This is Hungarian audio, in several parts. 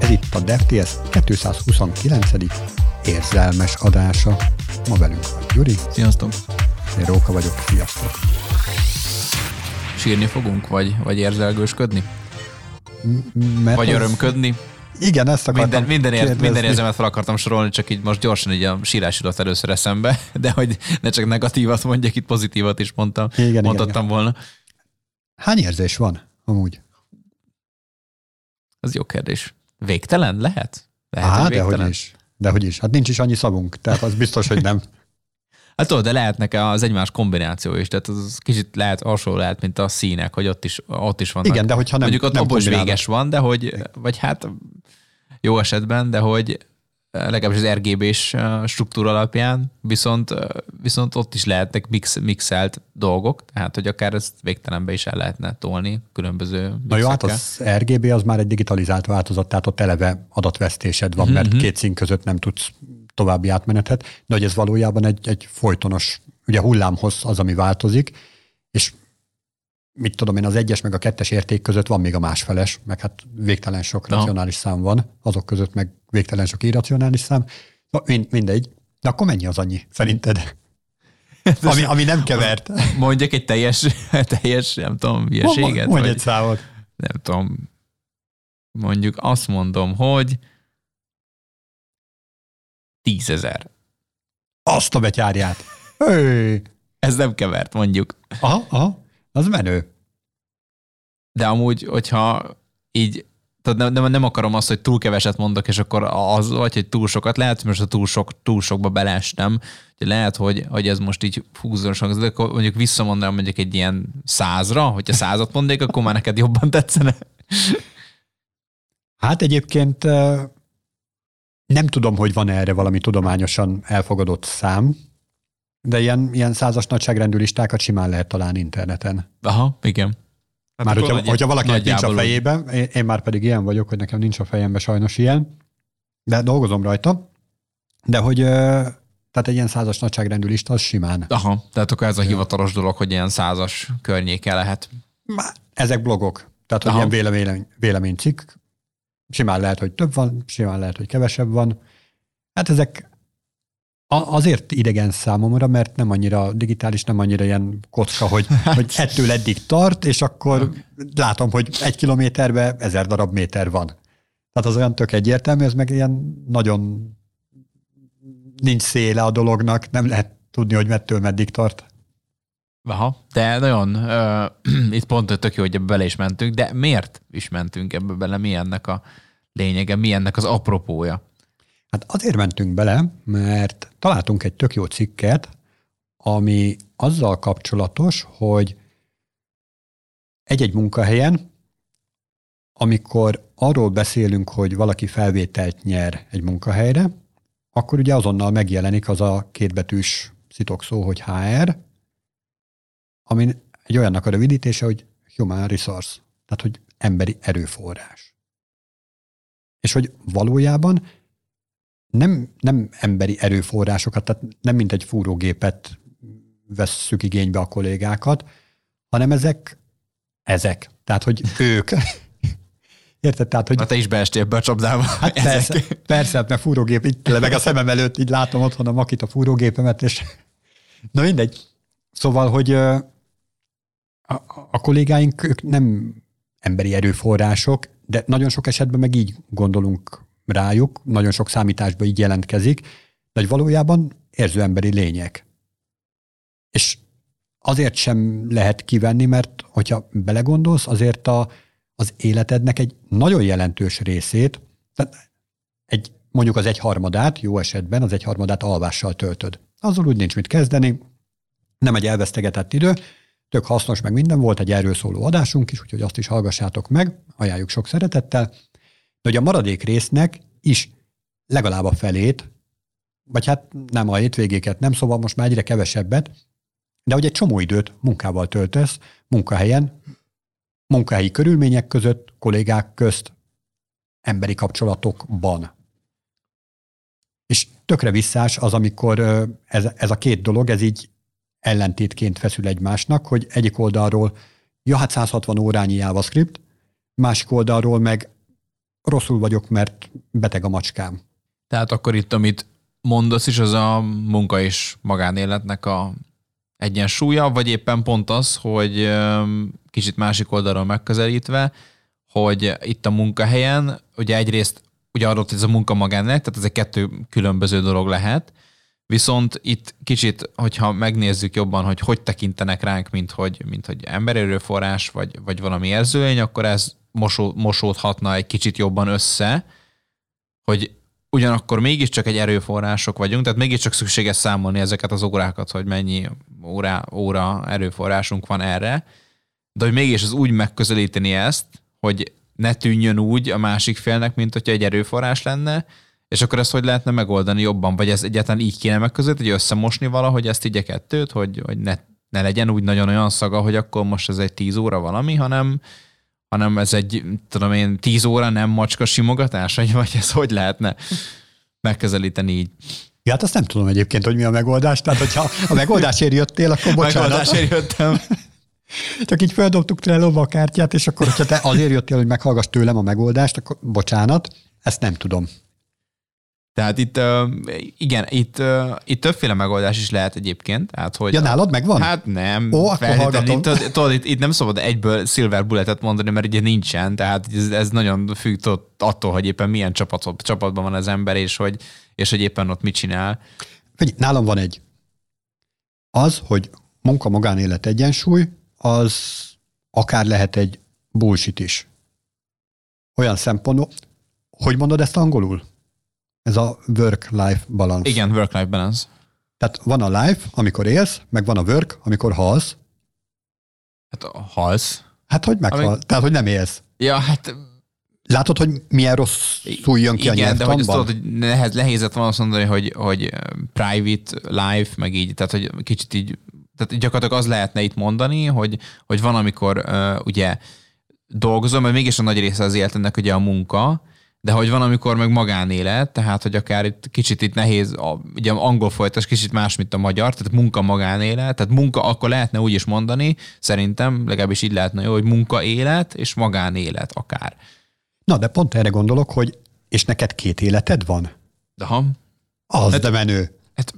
Ez itt a DevTS 229. érzelmes adása. Ma velünk van Gyuri. Sziasztok! Én Róka vagyok, sziasztok! Sírni fogunk, vagy, vagy érzelgősködni? Mert Vagy az- örömködni? Igen, ezt akartam Minden, minden, kérdezni. minden érzelmet fel akartam sorolni, csak így most gyorsan így a sírás jutott először eszembe, de hogy ne csak negatívat mondjak, itt pozitívat is mondtam, Igen, igen, mondhattam volna. Hány érzés van amúgy? Az jó kérdés. Végtelen? Lehet? Lehet, Á, de hogy is. De hogy is. Hát nincs is annyi szavunk, tehát az biztos, hogy nem. Hát tudod, de lehetnek az egymás kombináció is, tehát az kicsit lehet hasonló lehet, mint a színek, hogy ott is, ott is vannak. Igen, de hogyha nem- Mondjuk ott nem véges van, de hogy, vagy hát jó esetben, de hogy legalábbis az RGB-s struktúra alapján, viszont, viszont ott is lehetnek mix, mixelt dolgok, tehát hogy akár ezt végtelenbe is el lehetne tolni különböző Na jó, hát mixekkel. az RGB az már egy digitalizált változat, tehát ott eleve adatvesztésed van, mert két szín között nem tudsz további átmenetet, de hogy ez valójában egy, egy folytonos, ugye hullámhoz az, ami változik, és mit tudom én, az egyes meg a kettes érték között van még a másfeles, meg hát végtelen sok Na. racionális szám van, azok között meg végtelen sok irracionális szám. Na, mind, mindegy. De akkor mennyi az annyi, szerinted? Ami, ami nem kevert. Mondjak egy teljes, teljes nem tudom, hülyeséget? Mondj vagy- egy számot. nem tudom, mondjuk azt mondom, hogy tízezer. Azt a betyárját. Hey. Ez nem kevert, mondjuk. Aha, aha, az menő. De amúgy, hogyha így, tehát nem, nem, akarom azt, hogy túl keveset mondok, és akkor az, vagy hogy túl sokat, lehet, hogy most a túl, sok, túl sokba belestem, lehet, hogy, hogy ez most így húzós hangzik, de akkor mondjuk visszamondanám mondjuk egy ilyen százra, hogyha százat mondnék, akkor már neked jobban tetszene. Hát egyébként nem tudom, hogy van erre valami tudományosan elfogadott szám, de ilyen, ilyen százas nagyságrendű listákat simán lehet találni interneten. Aha, igen. Hát Már hogyha, nagy- hogyha valakinek nincs a fejében, én, én már pedig ilyen vagyok, hogy nekem nincs a fejemben sajnos ilyen, de dolgozom rajta, de hogy tehát egy ilyen százas nagyságrendű lista az simán. Aha, tehát akkor ez a hivatalos dolog, hogy ilyen százas környéke lehet. Már ezek blogok, tehát hogy Aha. ilyen vélemény, véleménycikk, simán lehet, hogy több van, simán lehet, hogy kevesebb van. Hát ezek azért idegen számomra, mert nem annyira digitális, nem annyira ilyen kocka, hogy, Hát. hogy ettől eddig tart, és akkor látom, hogy egy kilométerbe ezer darab méter van. Tehát az olyan tök egyértelmű, ez meg ilyen nagyon nincs széle a dolognak, nem lehet tudni, hogy mettől meddig tart. Aha, de nagyon, uh, itt pont tök jó, hogy ebbe bele is mentünk, de miért is mentünk ebbe bele? Mi ennek a lényege, mi ennek az apropója? Hát azért mentünk bele, mert találtunk egy tök jó cikket, ami azzal kapcsolatos, hogy egy-egy munkahelyen, amikor arról beszélünk, hogy valaki felvételt nyer egy munkahelyre, akkor ugye azonnal megjelenik az a kétbetűs szitokszó, hogy HR, ami egy olyannak a rövidítése, hogy Human Resource, tehát hogy emberi erőforrás. És hogy valójában nem, nem emberi erőforrásokat, tehát nem mint egy fúrógépet vesszük igénybe a kollégákat, hanem ezek, ezek. Tehát, hogy ők. Érted? Tehát, hogy Na te is beestél be a csapdába. Hát persze, persze, hát mert fúrógép itt lebeg a szemem előtt, így látom otthon a makit a fúrógépemet, és na mindegy. Szóval, hogy a, a kollégáink ők nem emberi erőforrások, de nagyon sok esetben meg így gondolunk rájuk, nagyon sok számításban így jelentkezik, de hogy valójában érző emberi lények. És azért sem lehet kivenni, mert hogyha belegondolsz, azért a, az életednek egy nagyon jelentős részét, tehát egy, mondjuk az egyharmadát, jó esetben az egyharmadát alvással töltöd. Azzal úgy nincs mit kezdeni, nem egy elvesztegetett idő, tök hasznos, meg minden volt, egy erről szóló adásunk is, úgyhogy azt is hallgassátok meg, ajánljuk sok szeretettel. Hogy a maradék résznek is legalább a felét, vagy hát nem a hétvégéket, nem, szóval most már egyre kevesebbet, de hogy egy csomó időt munkával töltesz, munkahelyen, munkahelyi körülmények között, kollégák közt, emberi kapcsolatokban. És tökre visszás az, amikor ez, ez a két dolog, ez így ellentétként feszül egymásnak, hogy egyik oldalról, ja hát 160 órányi JavaScript, másik oldalról meg rosszul vagyok, mert beteg a macskám. Tehát akkor itt, amit mondasz is, az a munka és magánéletnek a egyensúlya, vagy éppen pont az, hogy kicsit másik oldalról megközelítve, hogy itt a munkahelyen, ugye egyrészt ugye adott ez a munka magánélet, tehát ez egy kettő különböző dolog lehet, Viszont itt kicsit, hogyha megnézzük jobban, hogy hogy tekintenek ránk, mint hogy, mint hogy embererőforrás, vagy, vagy valami érzőlény, akkor ez mosó, mosódhatna egy kicsit jobban össze, hogy ugyanakkor mégiscsak egy erőforrások vagyunk, tehát mégiscsak szükséges számolni ezeket az órákat, hogy mennyi óra, óra erőforrásunk van erre, de hogy mégis az úgy megközelíteni ezt, hogy ne tűnjön úgy a másik félnek, mint hogyha egy erőforrás lenne, és akkor ezt hogy lehetne megoldani jobban? Vagy ez egyáltalán így kéne megközelíteni, hogy összemosni valahogy ezt így a kettőt, hogy, hogy ne, ne legyen úgy nagyon olyan szaga, hogy akkor most ez egy tíz óra valami, hanem, hanem ez egy, tudom én, tíz óra nem macska simogatás, vagy ez hogy lehetne megközelíteni így? Ja, hát azt nem tudom egyébként, hogy mi a megoldás. Tehát, hogyha a megoldásért jöttél, akkor bocsánat. Megoldásért jöttem. Csak így feldobtuk Trello a kártyát, és akkor, hogyha te azért jöttél, hogy meghallgass tőlem a megoldást, akkor bocsánat, ezt nem tudom. Tehát itt, igen, itt, itt többféle megoldás is lehet egyébként. Tehát, hogy ja, nálad megvan? Hát nem. Ó, akkor hallgatom. Itt, tudod, itt, itt, nem szabad egyből silver bulletet mondani, mert ugye nincsen, tehát ez, ez nagyon függ attól, hogy éppen milyen csapat, csapatban van az ember, és hogy, és hogy éppen ott mit csinál. Figyelj, nálam van egy. Az, hogy munka-magánélet egyensúly, az akár lehet egy bullshit is. Olyan szempontból, hogy mondod ezt angolul? Ez a work-life balance. Igen, work-life balance. Tehát van a life, amikor élsz, meg van a work, amikor halsz. Hát halsz. Hát, hogy meghal. Amik... Tehát, hogy nem élsz. Ja, hát... Látod, hogy milyen rossz jön ki Igen, a de hogy azt tudod, hogy nehez, nehézet van azt mondani, hogy, hogy private life, meg így, tehát hogy kicsit így, tehát gyakorlatilag az lehetne itt mondani, hogy, hogy van, amikor uh, ugye dolgozom, mert mégis a nagy része az életemnek ugye a munka, de hogy van, amikor meg magánélet, tehát hogy akár itt kicsit itt nehéz, a, ugye angol folytas kicsit más, mint a magyar, tehát munka magánélet, tehát munka akkor lehetne úgy is mondani, szerintem legalábbis így lehetne jó, hogy munka élet és magánélet akár. Na, de pont erre gondolok, hogy és neked két életed van? De ha. Az hát, de menő. Hát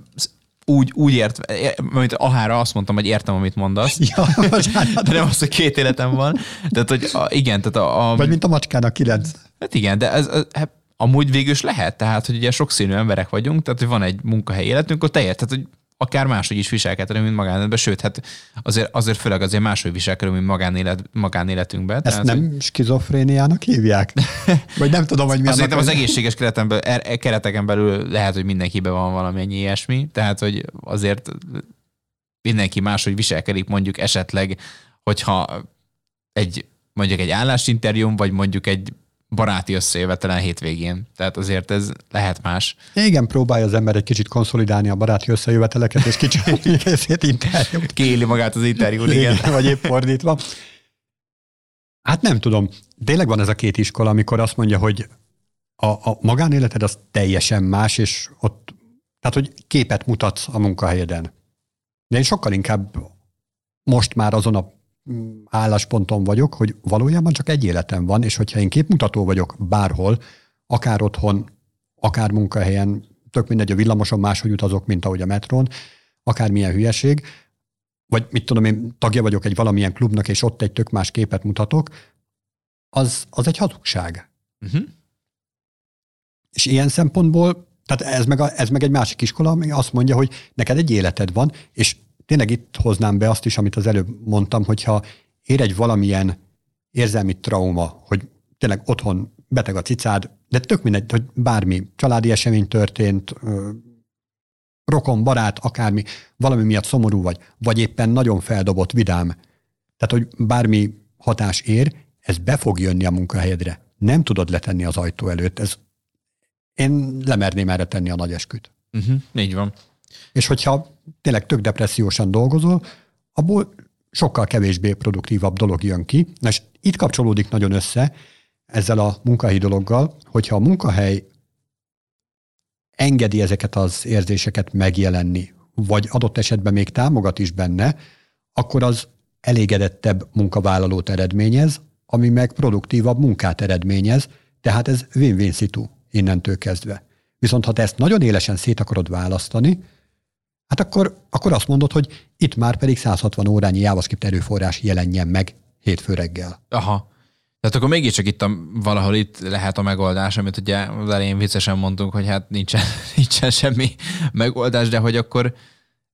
úgy, úgy ért, mint ahára azt mondtam, hogy értem, amit mondasz. Ja, de nem az, hogy két életem van. Tehát, hogy a, igen, tehát a, a... Vagy mint a macskának kilenc. Hát igen, de ez, ez hát amúgy végül is lehet, tehát, hogy ugye sokszínű emberek vagyunk, tehát, hogy van egy munkahelyi életünk, ott te tehát, hogy akár máshogy is viselkedhetünk, mint magánéletben, sőt, hát azért, azért főleg azért máshogy viselkedünk, mint magánélet, magánéletünkben. Ezt tehát, nem hogy... skizofréniának hívják? Vagy nem tudom, hogy mi Azért az egészséges kereteken belül, er, kereteken belül lehet, hogy mindenkiben van valamennyi ilyesmi, tehát, hogy azért mindenki máshogy viselkedik, mondjuk esetleg, hogyha egy mondjuk egy állásinterjún, vagy mondjuk egy baráti összejövetelen hétvégén. Tehát azért ez lehet más. Igen, próbálja az ember egy kicsit konszolidálni a baráti összejöveteleket, és kicsit egy interjút. Kéli magát az interjún, igen. igen. Vagy épp fordítva. Hát nem tudom. Tényleg van ez a két iskola, amikor azt mondja, hogy a, a magánéleted az teljesen más, és ott, tehát hogy képet mutatsz a munkahelyeden. De én sokkal inkább most már azon a állásponton vagyok, hogy valójában csak egy életem van, és hogyha én képmutató vagyok bárhol, akár otthon, akár munkahelyen, tök mindegy, a villamoson máshogy utazok, mint ahogy a metrón, akármilyen hülyeség, vagy mit tudom én, tagja vagyok egy valamilyen klubnak, és ott egy tök más képet mutatok, az, az egy hazugság. Uh-huh. És ilyen szempontból, tehát ez meg, a, ez meg egy másik iskola, ami azt mondja, hogy neked egy életed van, és tényleg itt hoznám be azt is, amit az előbb mondtam, hogyha ér egy valamilyen érzelmi trauma, hogy tényleg otthon beteg a cicád, de tök mindegy, hogy bármi családi esemény történt, rokon, barát, akármi, valami miatt szomorú vagy, vagy éppen nagyon feldobott, vidám. Tehát, hogy bármi hatás ér, ez be fog jönni a munkahelyedre. Nem tudod letenni az ajtó előtt. Ez, én lemerném erre tenni a nagy esküt. Uh-huh, így van. És hogyha tényleg tök depressziósan dolgozol, abból sokkal kevésbé produktívabb dolog jön ki. Na és itt kapcsolódik nagyon össze ezzel a munkahelyi dologgal, hogyha a munkahely engedi ezeket az érzéseket megjelenni, vagy adott esetben még támogat is benne, akkor az elégedettebb munkavállalót eredményez, ami meg produktívabb munkát eredményez, Tehát ez win-win szitu innentől kezdve. Viszont ha te ezt nagyon élesen szét akarod választani, hát akkor, akkor azt mondod, hogy itt már pedig 160 órányi JavaScript erőforrás jelenjen meg hétfő reggel. Aha. Tehát akkor mégiscsak itt a, valahol itt lehet a megoldás, amit ugye az elején viccesen mondtunk, hogy hát nincsen, nincsen semmi megoldás, de hogy akkor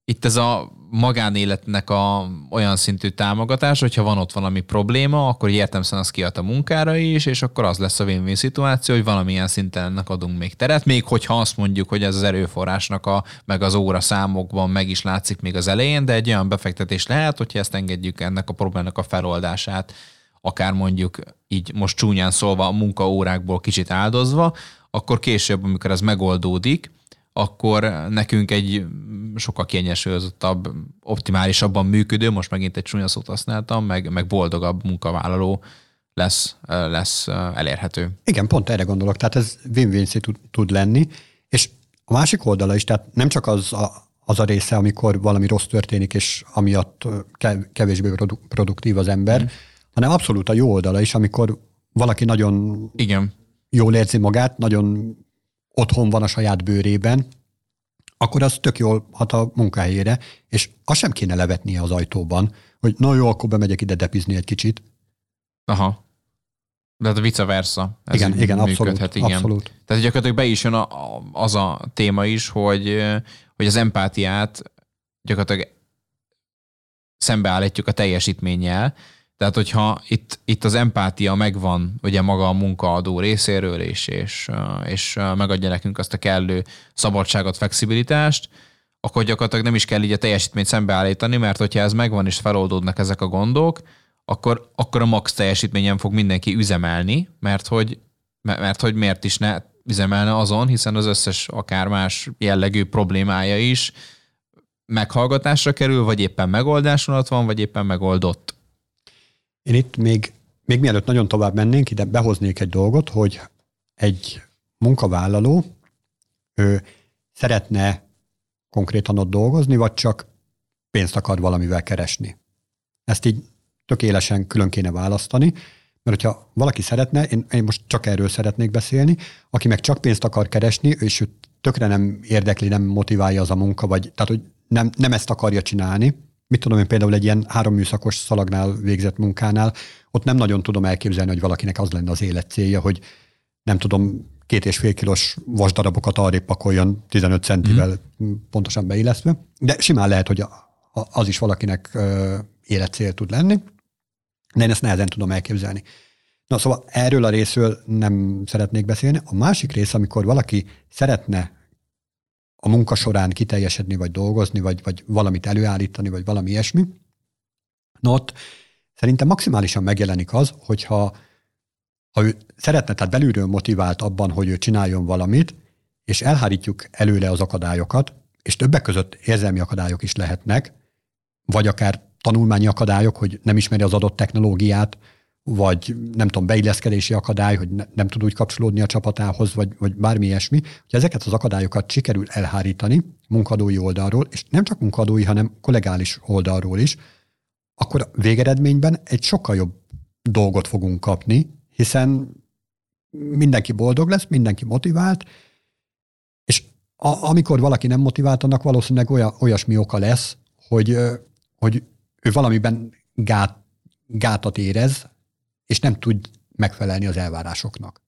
itt ez a magánéletnek a olyan szintű támogatás, hogyha van ott valami probléma, akkor értemszerűen az kiad a munkára is, és akkor az lesz a win-win szituáció, hogy valamilyen szinten ennek adunk még teret, még hogyha azt mondjuk, hogy ez az erőforrásnak a, meg az óra számokban meg is látszik még az elején, de egy olyan befektetés lehet, hogyha ezt engedjük ennek a problémának a feloldását, akár mondjuk így most csúnyán szólva a munkaórákból kicsit áldozva, akkor később, amikor ez megoldódik, akkor nekünk egy sokkal kiegyensúlyozottabb, optimálisabban működő, most megint egy csúnya szót használtam, meg, meg boldogabb munkavállaló lesz, lesz elérhető. Igen, pont erre gondolok, tehát ez win-win tud, tud lenni, és a másik oldala is, tehát nem csak az a, az a része, amikor valami rossz történik, és amiatt kevésbé produktív az ember, mm. hanem abszolút a jó oldala is, amikor valaki nagyon Igen. jól érzi magát, nagyon otthon van a saját bőrében, akkor az tök jól hat a munkahelyére, és azt sem kéne levetnie az ajtóban, hogy na jó, akkor bemegyek ide depizni egy kicsit. Aha. De a vice versa. Ez igen, igen, abszolút, igen. abszolút. Tehát gyakorlatilag be is jön a, a, az a téma is, hogy, hogy az empátiát gyakorlatilag szembeállítjuk a teljesítménnyel, tehát, hogyha itt, itt az empátia megvan, ugye maga a munkaadó részéről, és, és, és megadja nekünk azt a kellő szabadságot, flexibilitást, akkor gyakorlatilag nem is kell így a teljesítményt szembeállítani, mert hogyha ez megvan és feloldódnak ezek a gondok, akkor, akkor a max teljesítményen fog mindenki üzemelni, mert hogy, mert hogy miért is ne üzemelne azon, hiszen az összes akár más jellegű problémája is meghallgatásra kerül, vagy éppen megoldáson alatt van, vagy éppen megoldott. Én itt még, még mielőtt nagyon tovább mennénk, ide behoznék egy dolgot, hogy egy munkavállaló ő szeretne konkrétan ott dolgozni, vagy csak pénzt akar valamivel keresni. Ezt így tökéletesen külön kéne választani, mert hogyha valaki szeretne, én, én most csak erről szeretnék beszélni, aki meg csak pénzt akar keresni, és ő tökre nem érdekli, nem motiválja az a munka, vagy tehát, hogy nem, nem ezt akarja csinálni, mit tudom én például egy ilyen három műszakos szalagnál végzett munkánál, ott nem nagyon tudom elképzelni, hogy valakinek az lenne az élet célja, hogy nem tudom, két és fél kilós vasdarabokat arrébb pakoljon 15 centivel mm. pontosan beillesztve, de simán lehet, hogy az is valakinek életcél tud lenni, de én ezt nehezen tudom elképzelni. Na szóval erről a részről nem szeretnék beszélni. A másik rész, amikor valaki szeretne a munka során kiteljesedni, vagy dolgozni, vagy, vagy valamit előállítani, vagy valami ilyesmi. No ott szerintem maximálisan megjelenik az, hogyha ha ő szeretne, tehát belülről motivált abban, hogy ő csináljon valamit, és elhárítjuk előle az akadályokat, és többek között érzelmi akadályok is lehetnek, vagy akár tanulmányi akadályok, hogy nem ismeri az adott technológiát, vagy nem tudom, beilleszkedési akadály, hogy ne, nem tud úgy kapcsolódni a csapatához, vagy, vagy bármi ilyesmi, hogy ezeket az akadályokat sikerül elhárítani munkadói oldalról, és nem csak munkadói, hanem kollegális oldalról is, akkor végeredményben egy sokkal jobb dolgot fogunk kapni, hiszen mindenki boldog lesz, mindenki motivált, és a, amikor valaki nem motivált, annak valószínűleg olyan, olyasmi oka lesz, hogy, hogy ő valamiben gát, gátat érez, és nem tud megfelelni az elvárásoknak.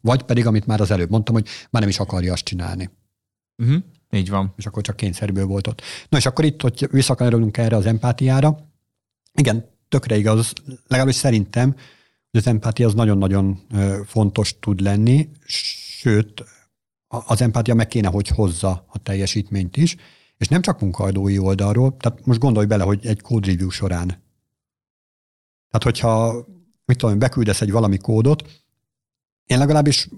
Vagy pedig, amit már az előbb mondtam, hogy már nem is akarja azt csinálni. Uh-huh. Így van. És akkor csak kényszerből volt ott. Na és akkor itt, hogy visszakanyarodunk erre az empátiára, igen, tökre igaz, legalábbis szerintem, hogy az empátia az nagyon-nagyon fontos tud lenni, sőt, az empátia meg kéne, hogy hozza a teljesítményt is, és nem csak munkahadói oldalról, tehát most gondolj bele, hogy egy code review során. Tehát, hogyha mit tudom, beküldesz egy valami kódot, én legalábbis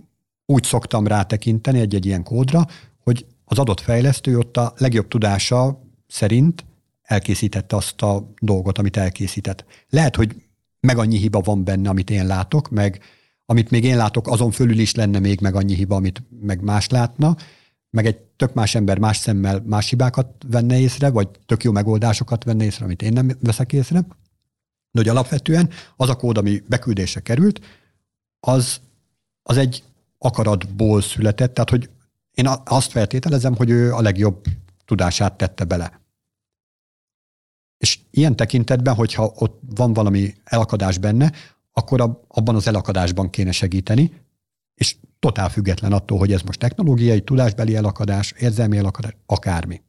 úgy szoktam rátekinteni egy-egy ilyen kódra, hogy az adott fejlesztő ott a legjobb tudása szerint elkészítette azt a dolgot, amit elkészített. Lehet, hogy meg annyi hiba van benne, amit én látok, meg amit még én látok, azon fölül is lenne még meg annyi hiba, amit meg más látna, meg egy tök más ember más szemmel más hibákat venne észre, vagy tök jó megoldásokat venne észre, amit én nem veszek észre. De hogy alapvetően az a kód, ami beküldésre került, az az egy akaratból született, tehát hogy én azt feltételezem, hogy ő a legjobb tudását tette bele. És ilyen tekintetben, hogyha ott van valami elakadás benne, akkor abban az elakadásban kéne segíteni, és totál független attól, hogy ez most technológiai, tudásbeli elakadás, érzelmi elakadás, akármi.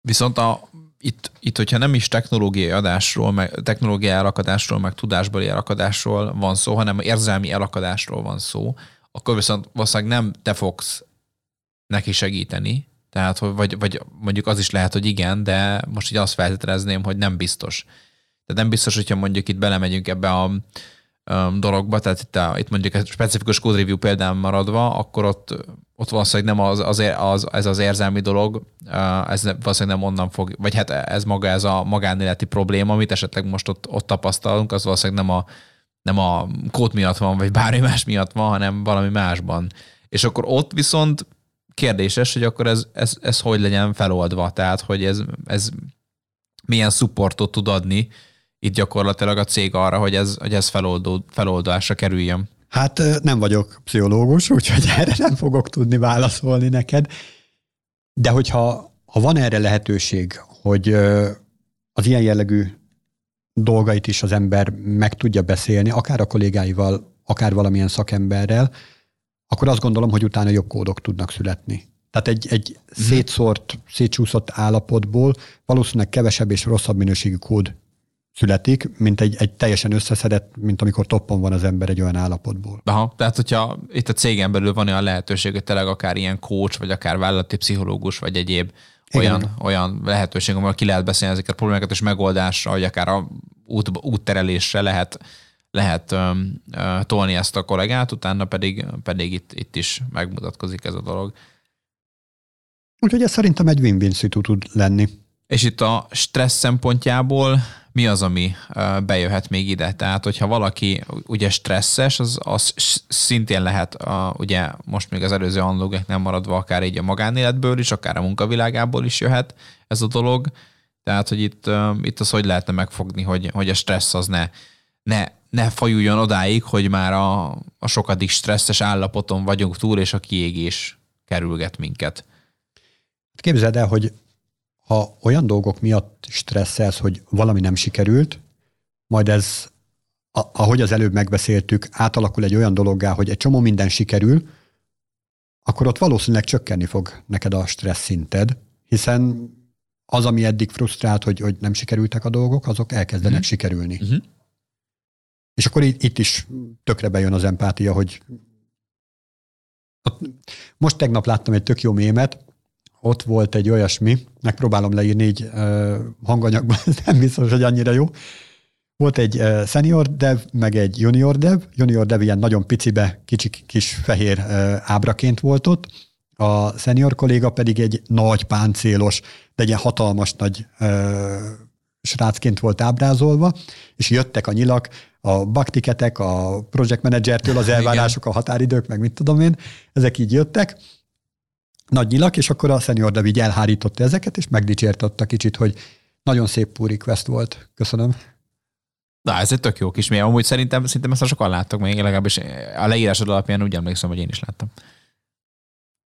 Viszont a, itt, itt, hogyha nem is technológiai adásról, meg, technológiai elakadásról, meg tudásbeli elakadásról van szó, hanem érzelmi elakadásról van szó, akkor viszont valószínűleg nem te fogsz neki segíteni, tehát, hogy vagy, vagy mondjuk az is lehet, hogy igen, de most így azt feltételezném, hogy nem biztos. Tehát nem biztos, hogyha mondjuk itt belemegyünk ebbe a um, dologba, tehát itt, a, itt mondjuk egy specifikus code review példán maradva, akkor ott, ott valószínűleg nem az, az, az, ez az érzelmi dolog, uh, ez valószínűleg nem onnan fog, vagy hát ez maga ez a magánéleti probléma, amit esetleg most ott, ott tapasztalunk, az valószínűleg nem a, nem a kód miatt van, vagy bármi más miatt van, hanem valami másban. És akkor ott viszont kérdéses, hogy akkor ez, ez, ez hogy legyen feloldva, tehát hogy ez, ez milyen supportot tud adni itt gyakorlatilag a cég arra, hogy ez, hogy ez feloldó, feloldásra kerüljön. Hát nem vagyok pszichológus, úgyhogy erre nem fogok tudni válaszolni neked. De hogyha ha van erre lehetőség, hogy az ilyen jellegű dolgait is az ember meg tudja beszélni, akár a kollégáival, akár valamilyen szakemberrel, akkor azt gondolom, hogy utána jobb kódok tudnak születni. Tehát egy, egy mm. szétszórt, szétcsúszott állapotból valószínűleg kevesebb és rosszabb minőségű kód születik, mint egy, egy teljesen összeszedett, mint amikor toppon van az ember egy olyan állapotból. Aha, tehát hogyha itt a cégen belül van olyan lehetőség, hogy tényleg akár ilyen coach, vagy akár vállalati pszichológus, vagy egyéb olyan, Igen. olyan lehetőség, ahol ki lehet beszélni ezeket a problémákat, és megoldásra, vagy akár a út, útterelésre lehet lehet ö, ö, tolni ezt a kollégát, utána pedig, pedig itt, itt is megmutatkozik ez a dolog. Úgyhogy ez szerintem egy win-win szitu tud lenni. És itt a stressz szempontjából mi az, ami bejöhet még ide? Tehát, hogyha valaki ugye stresszes, az, az szintén lehet, a, ugye most még az előző analógek nem maradva, akár így a magánéletből is, akár a munkavilágából is jöhet ez a dolog. Tehát, hogy itt, itt az hogy lehetne megfogni, hogy, hogy a stressz az ne, ne, ne fajuljon odáig, hogy már a, a sokadik stresszes állapoton vagyunk túl, és a kiégés kerülget minket. Képzeld el, hogy ha olyan dolgok miatt stresszelsz, hogy valami nem sikerült, majd ez, ahogy az előbb megbeszéltük, átalakul egy olyan dologgá, hogy egy csomó minden sikerül, akkor ott valószínűleg csökkenni fog neked a stressz szinted, hiszen az, ami eddig frusztrált, hogy, hogy nem sikerültek a dolgok, azok elkezdenek uh-huh. sikerülni. Uh-huh. És akkor itt, itt is tökre bejön az empátia, hogy most tegnap láttam egy tök jó mémet, ott volt egy olyasmi, megpróbálom leírni így uh, hanganyagban, nem biztos, hogy annyira jó. Volt egy senior dev, meg egy junior dev. Junior dev ilyen nagyon picibe, kicsi kis fehér uh, ábraként volt ott. A senior kolléga pedig egy nagy páncélos, de egy ilyen hatalmas nagy uh, srácként volt ábrázolva, és jöttek a nyilak, a baktiketek, a project managertől az elvárások, a határidők, meg mit tudom én, ezek így jöttek, nagy nyilak, és akkor a senior így elhárította ezeket, és megdicsértette kicsit, hogy nagyon szép pull request volt. Köszönöm. Na, ez egy tök jó kis mély. Amúgy szerintem, szerintem ezt sokan láttak még, legalábbis a leírásod alapján úgy emlékszem, hogy én is láttam.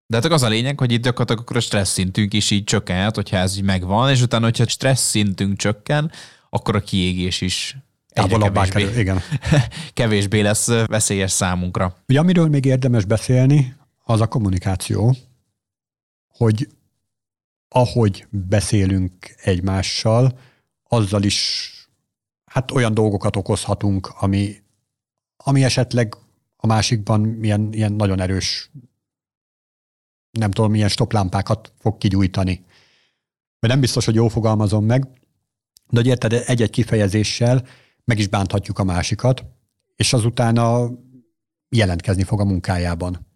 De hát az a lényeg, hogy itt gyakorlatilag akkor a stressz szintünk is így csökkenhet, hogyha ez így megvan, és utána, hogyha stressz szintünk csökken, akkor a kiégés is távolabbá kerül, igen. kevésbé lesz veszélyes számunkra. Ugye amiről még érdemes beszélni, az a kommunikáció, hogy ahogy beszélünk egymással, azzal is hát olyan dolgokat okozhatunk, ami, ami esetleg a másikban milyen, ilyen nagyon erős, nem tudom, milyen stoplámpákat fog kigyújtani. Mert nem biztos, hogy jól fogalmazom meg, de hogy érted, egy-egy kifejezéssel meg is bánthatjuk a másikat, és azután a jelentkezni fog a munkájában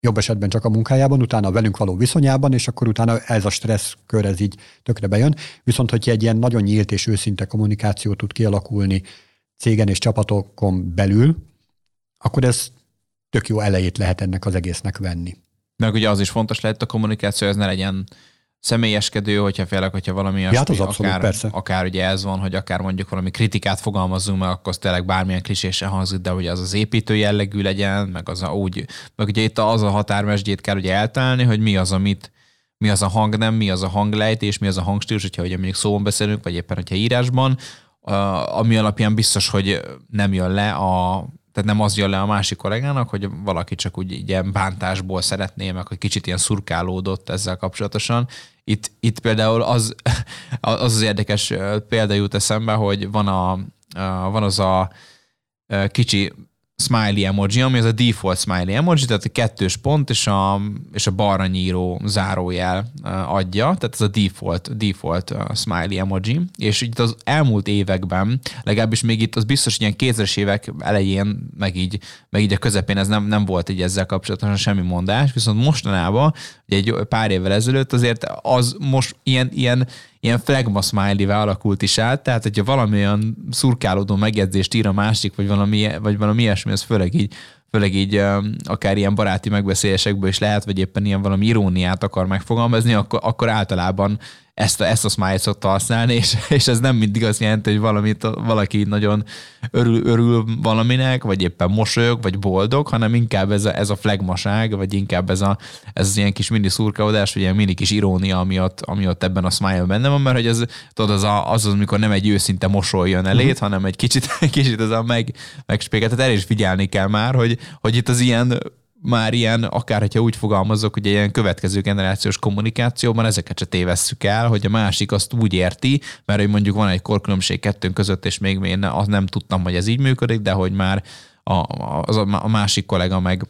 jobb esetben csak a munkájában, utána velünk való viszonyában, és akkor utána ez a stressz kör, ez így tökre bejön. Viszont, hogyha egy ilyen nagyon nyílt és őszinte kommunikáció tud kialakulni cégen és csapatokon belül, akkor ez tök jó elejét lehet ennek az egésznek venni. Meg ugye az is fontos lehet a kommunikáció, ez ne legyen személyeskedő, hogyha félek, hogyha valami ja, hát az abszolút, akár, persze. akár ugye ez van, hogy akár mondjuk valami kritikát fogalmazzunk meg, akkor az tényleg bármilyen klisésen hangzik, de hogy az az építő jellegű legyen, meg az a, úgy, meg ugye itt az a határmesdjét kell ugye eltalálni, hogy mi az, amit, mi az a hangnem, mi az a hanglejtés, mi az a hangstílus, hogyha ugye mondjuk szóban beszélünk, vagy éppen, hogyha írásban, ami alapján biztos, hogy nem jön le a tehát nem az jön le a másik kollégának, hogy valaki csak úgy ilyen bántásból szeretné, meg hogy kicsit ilyen szurkálódott ezzel kapcsolatosan. Itt, itt például az, az az érdekes példa jut eszembe, hogy van, a, van az a kicsi smiley emoji, ami az a default smiley emoji, tehát a kettős pont és a, és a balra nyíró zárójel adja, tehát ez a default, default smiley emoji, és itt az elmúlt években, legalábbis még itt az biztos, hogy ilyen 2000-es évek elején, meg így, meg így a közepén ez nem, nem volt így ezzel kapcsolatosan semmi mondás, viszont mostanában, egy pár évvel ezelőtt azért az most ilyen, ilyen ilyen flagma smiley alakult is át, tehát hogyha valami olyan szurkálódó megjegyzést ír a másik, vagy valami, vagy valami ilyesmi, ez főleg így, főleg így akár ilyen baráti megbeszélésekből is lehet, vagy éppen ilyen valami iróniát akar megfogalmazni, akkor, akkor általában ezt a, ezt a smile szokta használni, és, és ez nem mindig azt jelenti, hogy valamit, valaki nagyon örül, örül valaminek, vagy éppen mosolyog, vagy boldog, hanem inkább ez a, ez a flagmaság, vagy inkább ez, a, ez az ilyen kis mini szurkaudás, vagy ilyen mini kis irónia, ami ott, ami ott ebben a smile benne van, mert hogy ez, tudod, az, a, az, az, amikor nem egy őszinte mosoly jön elét, uh-huh. hanem egy kicsit, kicsit az a meg, megspéket. Tehát el is figyelni kell már, hogy, hogy itt az ilyen már ilyen, akár hogyha úgy fogalmazok, hogy ilyen következő generációs kommunikációban ezeket se tévesszük el, hogy a másik azt úgy érti, mert hogy mondjuk van egy korkülönbség kettőnk között, és még én azt nem tudtam, hogy ez így működik, de hogy már a, a, a másik kollega meg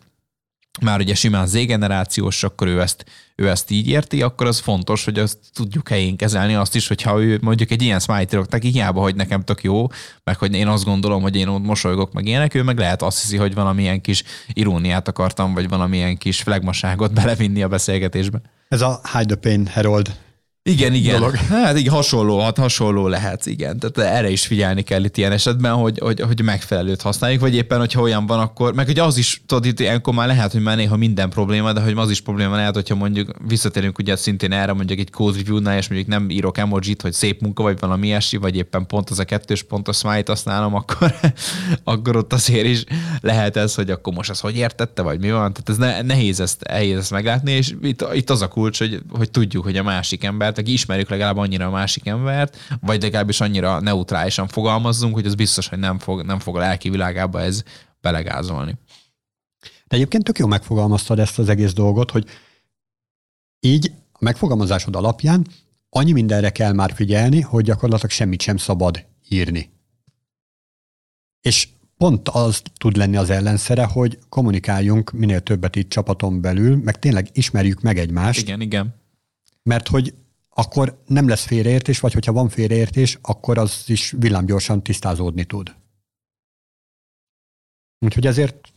már ugye simán Z-generációs, akkor ő ezt, ő ezt így érti, akkor az fontos, hogy azt tudjuk helyén kezelni azt is, hogyha ő mondjuk egy ilyen írok neki, hiába, hogy nekem tök jó, meg hogy én azt gondolom, hogy én ott mosolygok, meg ilyenek, ő meg lehet azt hiszi, hogy valamilyen kis iróniát akartam, vagy valamilyen kis flagmaságot belevinni a beszélgetésbe. Ez a Hide the Pain Herald igen, igen. Dolog. Hát igen, hasonló, hát hasonló lehet, igen. Tehát erre is figyelni kell itt ilyen esetben, hogy, hogy, hogy megfelelőt használjuk, vagy éppen, hogyha olyan van, akkor, meg hogy az is, tudod, itt ilyenkor már lehet, hogy már néha minden probléma, de hogy az is probléma lehet, hogyha mondjuk visszatérünk ugye szintén erre mondjuk egy code review-nál, és mondjuk nem írok emojit, hogy szép munka, vagy valami ilyesmi, vagy éppen pont az a kettős pont a smite használom, akkor, akkor ott azért is lehet ez, hogy akkor most ez hogy értette, vagy mi van. Tehát ez ne, nehéz, ezt, nehéz ezt meglátni, és itt, itt az a kulcs, hogy, hogy tudjuk, hogy a másik embert, aki ismerjük legalább annyira a másik embert, vagy legalábbis annyira neutrálisan fogalmazzunk, hogy az biztos, hogy nem fog, nem fog a lelki világába ez belegázolni. De egyébként tök jó megfogalmaztad ezt az egész dolgot, hogy így a megfogalmazásod alapján annyi mindenre kell már figyelni, hogy gyakorlatilag semmit sem szabad írni. És pont az tud lenni az ellenszere, hogy kommunikáljunk minél többet itt csapaton belül, meg tényleg ismerjük meg egymást. Igen, igen. Mert hogy akkor nem lesz félreértés, vagy hogyha van félreértés, akkor az is villámgyorsan tisztázódni tud. Úgyhogy ezért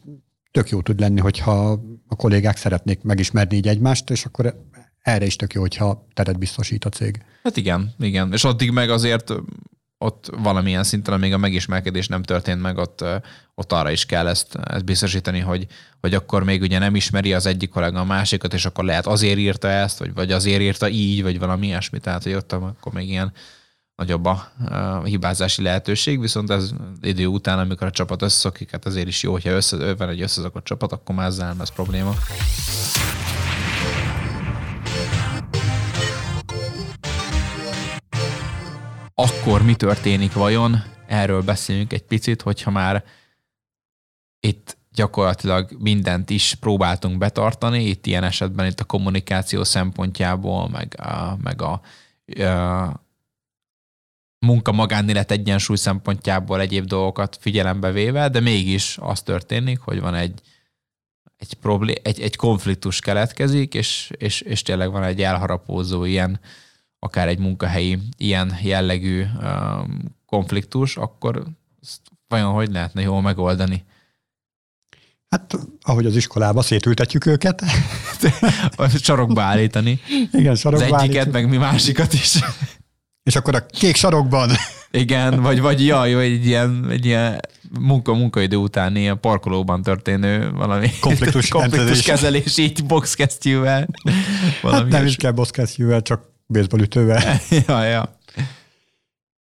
tök jó tud lenni, hogyha a kollégák szeretnék megismerni így egymást, és akkor erre is tök jó, hogyha teret biztosít a cég. Hát igen, igen. És addig meg azért ott valamilyen szinten, amíg a megismerkedés nem történt meg, ott, ott arra is kell ezt, ezt biztosítani, hogy, hogy akkor még ugye nem ismeri az egyik kollega a másikat, és akkor lehet azért írta ezt, vagy, vagy azért írta így, vagy valami ilyesmi, tehát hogy ott akkor még ilyen nagyobb a, a hibázási lehetőség, viszont ez idő után, amikor a csapat összeszokik, hát azért is jó, hogyha össze, van egy összeszokott csapat, akkor már ezzel nem lesz probléma. Akkor mi történik vajon? Erről beszélünk egy picit, hogyha már itt gyakorlatilag mindent is próbáltunk betartani, itt ilyen esetben itt a kommunikáció szempontjából, meg a, meg a, a munka magánélet egyensúly szempontjából egyéb dolgokat figyelembe véve, de mégis az történik, hogy van egy, egy, problém, egy, egy konfliktus keletkezik, és, és, és tényleg van egy elharapózó ilyen akár egy munkahelyi ilyen jellegű konfliktus, akkor ezt vajon hogy lehetne jól megoldani? Hát, ahogy az iskolába szétültetjük őket. sarokba állítani. Igen, sarokba Az egyiket, állítjuk. meg mi másikat is. És akkor a kék sarokban Igen, vagy, vagy jaj, vagy egy ilyen, egy ilyen munka, munkaidő után ilyen parkolóban történő valami konfliktus, konfliktus kezelés így boxkesztyűvel. Hát nem is kell boxkesztyűvel, csak baseballütővel. ja, ja.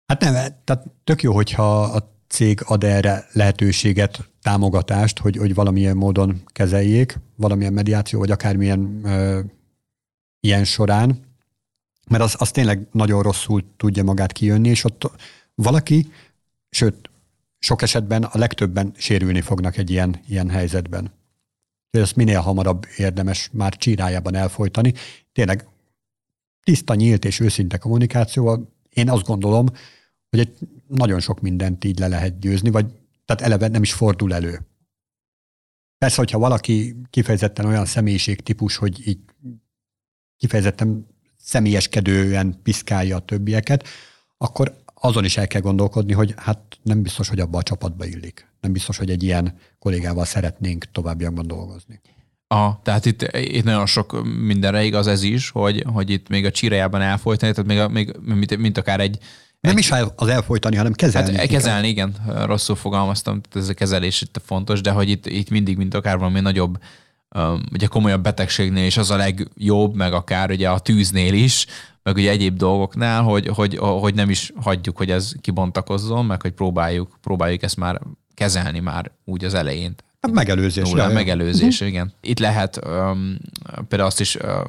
Hát nem, tehát tök jó, hogyha a cég ad erre lehetőséget, támogatást, hogy, hogy valamilyen módon kezeljék, valamilyen mediáció, vagy akármilyen ö, ilyen során, mert az, az tényleg nagyon rosszul tudja magát kijönni, és ott valaki, sőt, sok esetben a legtöbben sérülni fognak egy ilyen, ilyen helyzetben. Ezt minél hamarabb érdemes már csírájában elfolytani. Tényleg tiszta, nyílt és őszinte kommunikációval én azt gondolom, hogy egy nagyon sok mindent így le lehet győzni, vagy tehát eleve nem is fordul elő. Persze, hogyha valaki kifejezetten olyan személyiségtípus, hogy így kifejezetten személyeskedően piszkálja a többieket, akkor azon is el kell gondolkodni, hogy hát nem biztos, hogy abba a csapatba illik. Nem biztos, hogy egy ilyen kollégával szeretnénk továbbiakban dolgozni. A, tehát itt, itt nagyon sok mindenre igaz ez is, hogy, hogy itt még a csírájában elfolytani, tehát még, a, még mint, mint akár egy, nem is az elfolytani, hanem kezelni. Hát, kezelni, igen, rosszul fogalmaztam, ez a kezelés itt fontos, de hogy itt, itt mindig, mint akár valami nagyobb, um, ugye komolyabb betegségnél is az a legjobb, meg akár ugye a tűznél is, meg ugye egyéb dolgoknál, hogy, hogy, hogy nem is hagyjuk, hogy ez kibontakozzon, meg hogy próbáljuk, próbáljuk ezt már kezelni már úgy az elején. A megelőzés. Nulla, ja, megelőzés, uh-huh. igen. Itt lehet um, például azt is um,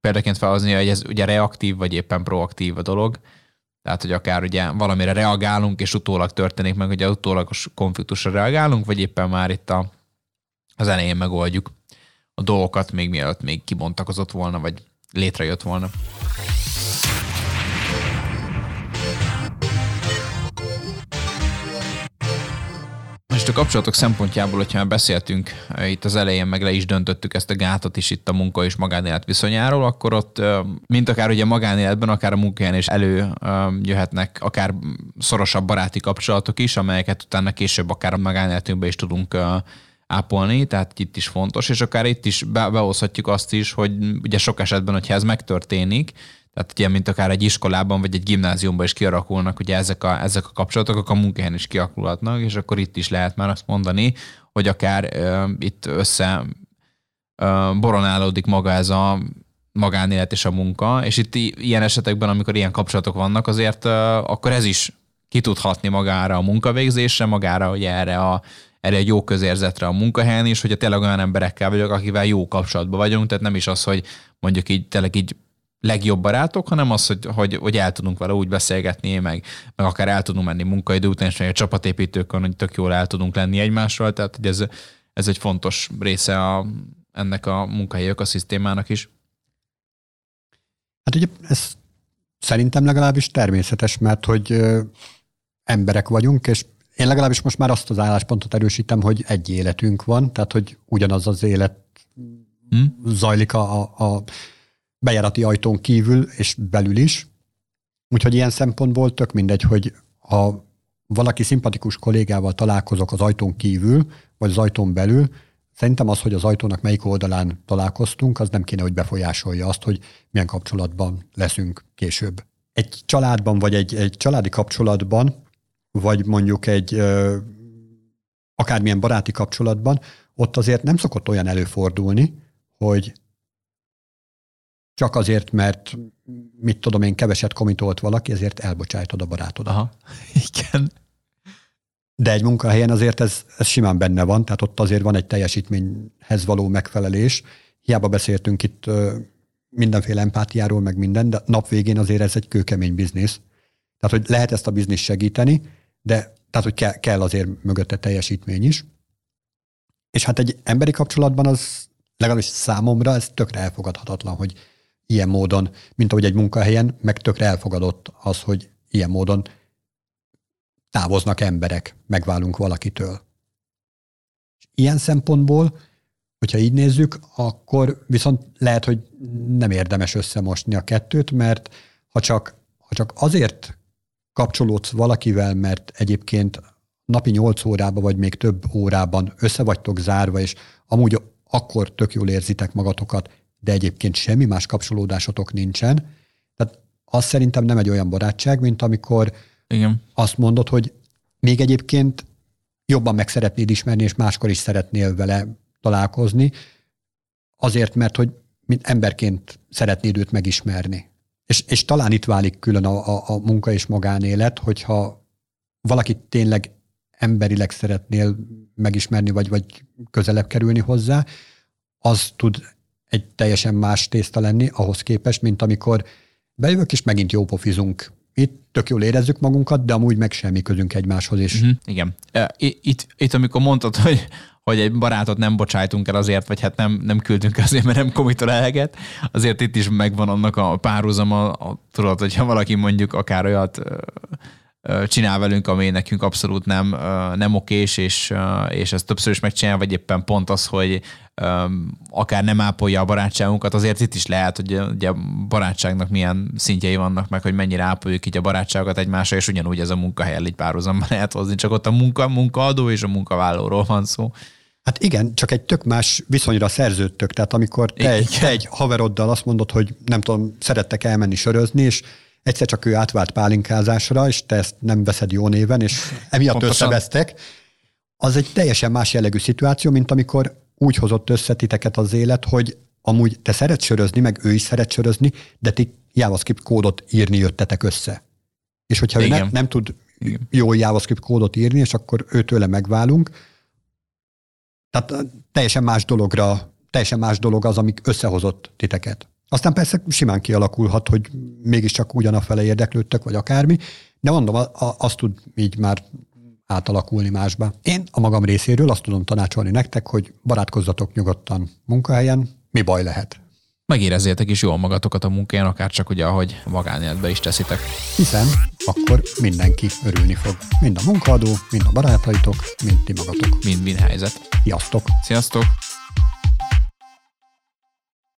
példaként felhozni, hogy ez ugye reaktív, vagy éppen proaktív a dolog. Tehát, hogy akár ugye valamire reagálunk, és utólag történik meg, hogy a utólagos konfliktusra reagálunk, vagy éppen már itt a, az elején megoldjuk a dolgokat, még mielőtt még kibontakozott volna, vagy létrejött volna. Most a kapcsolatok szempontjából, hogyha már beszéltünk eh, itt az elején, meg le is döntöttük ezt a gátat is itt a munka és magánélet viszonyáról, akkor ott eh, mint akár ugye magánéletben, akár a munkahelyen is előjöhetnek eh, akár szorosabb baráti kapcsolatok is, amelyeket utána később akár a magánéletünkben is tudunk ápolni, tehát itt is fontos, és akár itt is behozhatjuk azt is, hogy ugye sok esetben, hogyha ez megtörténik, tehát ugye, mint akár egy iskolában vagy egy gimnáziumban is kialakulnak ugye ezek a, ezek a kapcsolatok, a munkahelyen is kialakulhatnak, és akkor itt is lehet már azt mondani, hogy akár uh, itt össze uh, boronálódik maga ez a magánélet és a munka, és itt ilyen esetekben, amikor ilyen kapcsolatok vannak, azért uh, akkor ez is ki tud hatni magára a munkavégzésre, magára ugye erre a erre egy jó közérzetre a munkahelyen is, hogyha tényleg olyan emberekkel vagyok, akivel jó kapcsolatban vagyunk, tehát nem is az, hogy mondjuk így tényleg így legjobb barátok, hanem az, hogy, hogy, hogy el tudunk vele úgy beszélgetni, meg, meg akár el tudunk menni munkaidő után, és a csapatépítőkön, hogy tök jól el tudunk lenni egymásról, tehát hogy ez, ez egy fontos része a, ennek a munkahelyi ökoszisztémának is. Hát ugye ez szerintem legalábbis természetes, mert hogy emberek vagyunk, és én legalábbis most már azt az álláspontot erősítem, hogy egy életünk van, tehát hogy ugyanaz az élet hmm? zajlik a, a, a bejárati ajtón kívül és belül is. Úgyhogy ilyen szempontból tök mindegy, hogy ha valaki szimpatikus kollégával találkozok az ajtón kívül, vagy az ajtón belül, szerintem az, hogy az ajtónak melyik oldalán találkoztunk, az nem kéne, hogy befolyásolja azt, hogy milyen kapcsolatban leszünk később. Egy családban, vagy egy, egy családi kapcsolatban, vagy mondjuk egy ö, akármilyen baráti kapcsolatban, ott azért nem szokott olyan előfordulni, hogy csak azért, mert mit tudom én, keveset komitolt valaki, ezért elbocsájtod a barátodat. Aha, igen. De egy munkahelyen azért ez, ez simán benne van, tehát ott azért van egy teljesítményhez való megfelelés. Hiába beszéltünk itt mindenféle empátiáról, meg minden, de nap végén azért ez egy kőkemény biznisz. Tehát, hogy lehet ezt a biznisz segíteni, de tehát, hogy kell, kell azért mögötte teljesítmény is. És hát egy emberi kapcsolatban az legalábbis számomra ez tökre elfogadhatatlan, hogy ilyen módon, mint ahogy egy munkahelyen, meg tökre elfogadott az, hogy ilyen módon távoznak emberek, megválunk valakitől. Ilyen szempontból, hogyha így nézzük, akkor viszont lehet, hogy nem érdemes összemosni a kettőt, mert ha csak, ha csak azért kapcsolódsz valakivel, mert egyébként napi 8 órában, vagy még több órában össze vagytok zárva, és amúgy akkor tök jól érzitek magatokat, de egyébként semmi más kapcsolódásotok nincsen. Tehát az szerintem nem egy olyan barátság, mint amikor Igen. azt mondod, hogy még egyébként jobban meg szeretnéd ismerni, és máskor is szeretnél vele találkozni, azért, mert hogy mint emberként szeretnéd őt megismerni. És, és talán itt válik külön a, a, a munka és magánélet, hogyha valakit tényleg emberileg szeretnél megismerni, vagy, vagy közelebb kerülni hozzá, az tud egy teljesen más tészta lenni ahhoz képest, mint amikor bejövök, és megint jó pofizunk. Itt tök jól érezzük magunkat, de amúgy meg semmi közünk egymáshoz is. Uh-huh. Igen. Itt, itt, amikor mondtad, hogy, hogy egy barátot nem bocsájtunk el azért, vagy hát nem, nem küldünk azért, mert nem komitol eleget, azért itt is megvan annak a párhuzama, a, tudod, hogyha valaki mondjuk akár olyat csinál velünk, ami nekünk abszolút nem, nem okés, és, és ezt többször is megcsinál, vagy éppen pont az, hogy akár nem ápolja a barátságunkat, azért itt is lehet, hogy ugye a barátságnak milyen szintjei vannak meg, hogy mennyire ápoljuk így a barátságokat egymásra, és ugyanúgy ez a munkahely egy párhuzamban lehet hozni, csak ott a munka, munkaadó és a munkavállalóról van szó. Hát igen, csak egy tök más viszonyra szerződtök. Tehát amikor te, egy, te egy haveroddal azt mondod, hogy nem tudom, szerettek elmenni sörözni, és egyszer csak ő átvált pálinkázásra, és te ezt nem veszed jó néven, és emiatt Pontosan. összevesztek, az egy teljesen más jellegű szituáció, mint amikor úgy hozott össze titeket az élet, hogy amúgy te szeretsz sörözni, meg ő is szeret sörözni, de ti JavaScript kódot írni jöttetek össze. És hogyha Igen. ő nem, nem tud Igen. jó JavaScript kódot írni, és akkor őtőle megválunk, tehát teljesen más dologra, teljesen más dolog az, amik összehozott titeket. Aztán persze simán kialakulhat, hogy mégiscsak ugyanafele érdeklődtök, vagy akármi, de mondom, azt tud így már átalakulni másba. Én a magam részéről azt tudom tanácsolni nektek, hogy barátkozzatok nyugodtan munkahelyen, mi baj lehet. Megérezzétek is jól magatokat a munkáján, akár csak ugye, ahogy magánéletbe is teszitek. Hiszen akkor mindenki örülni fog. Mind a munkaadó, mind a barátaitok, mind ti magatok. Mind-mind helyzet. Sziasztok! Sziasztok!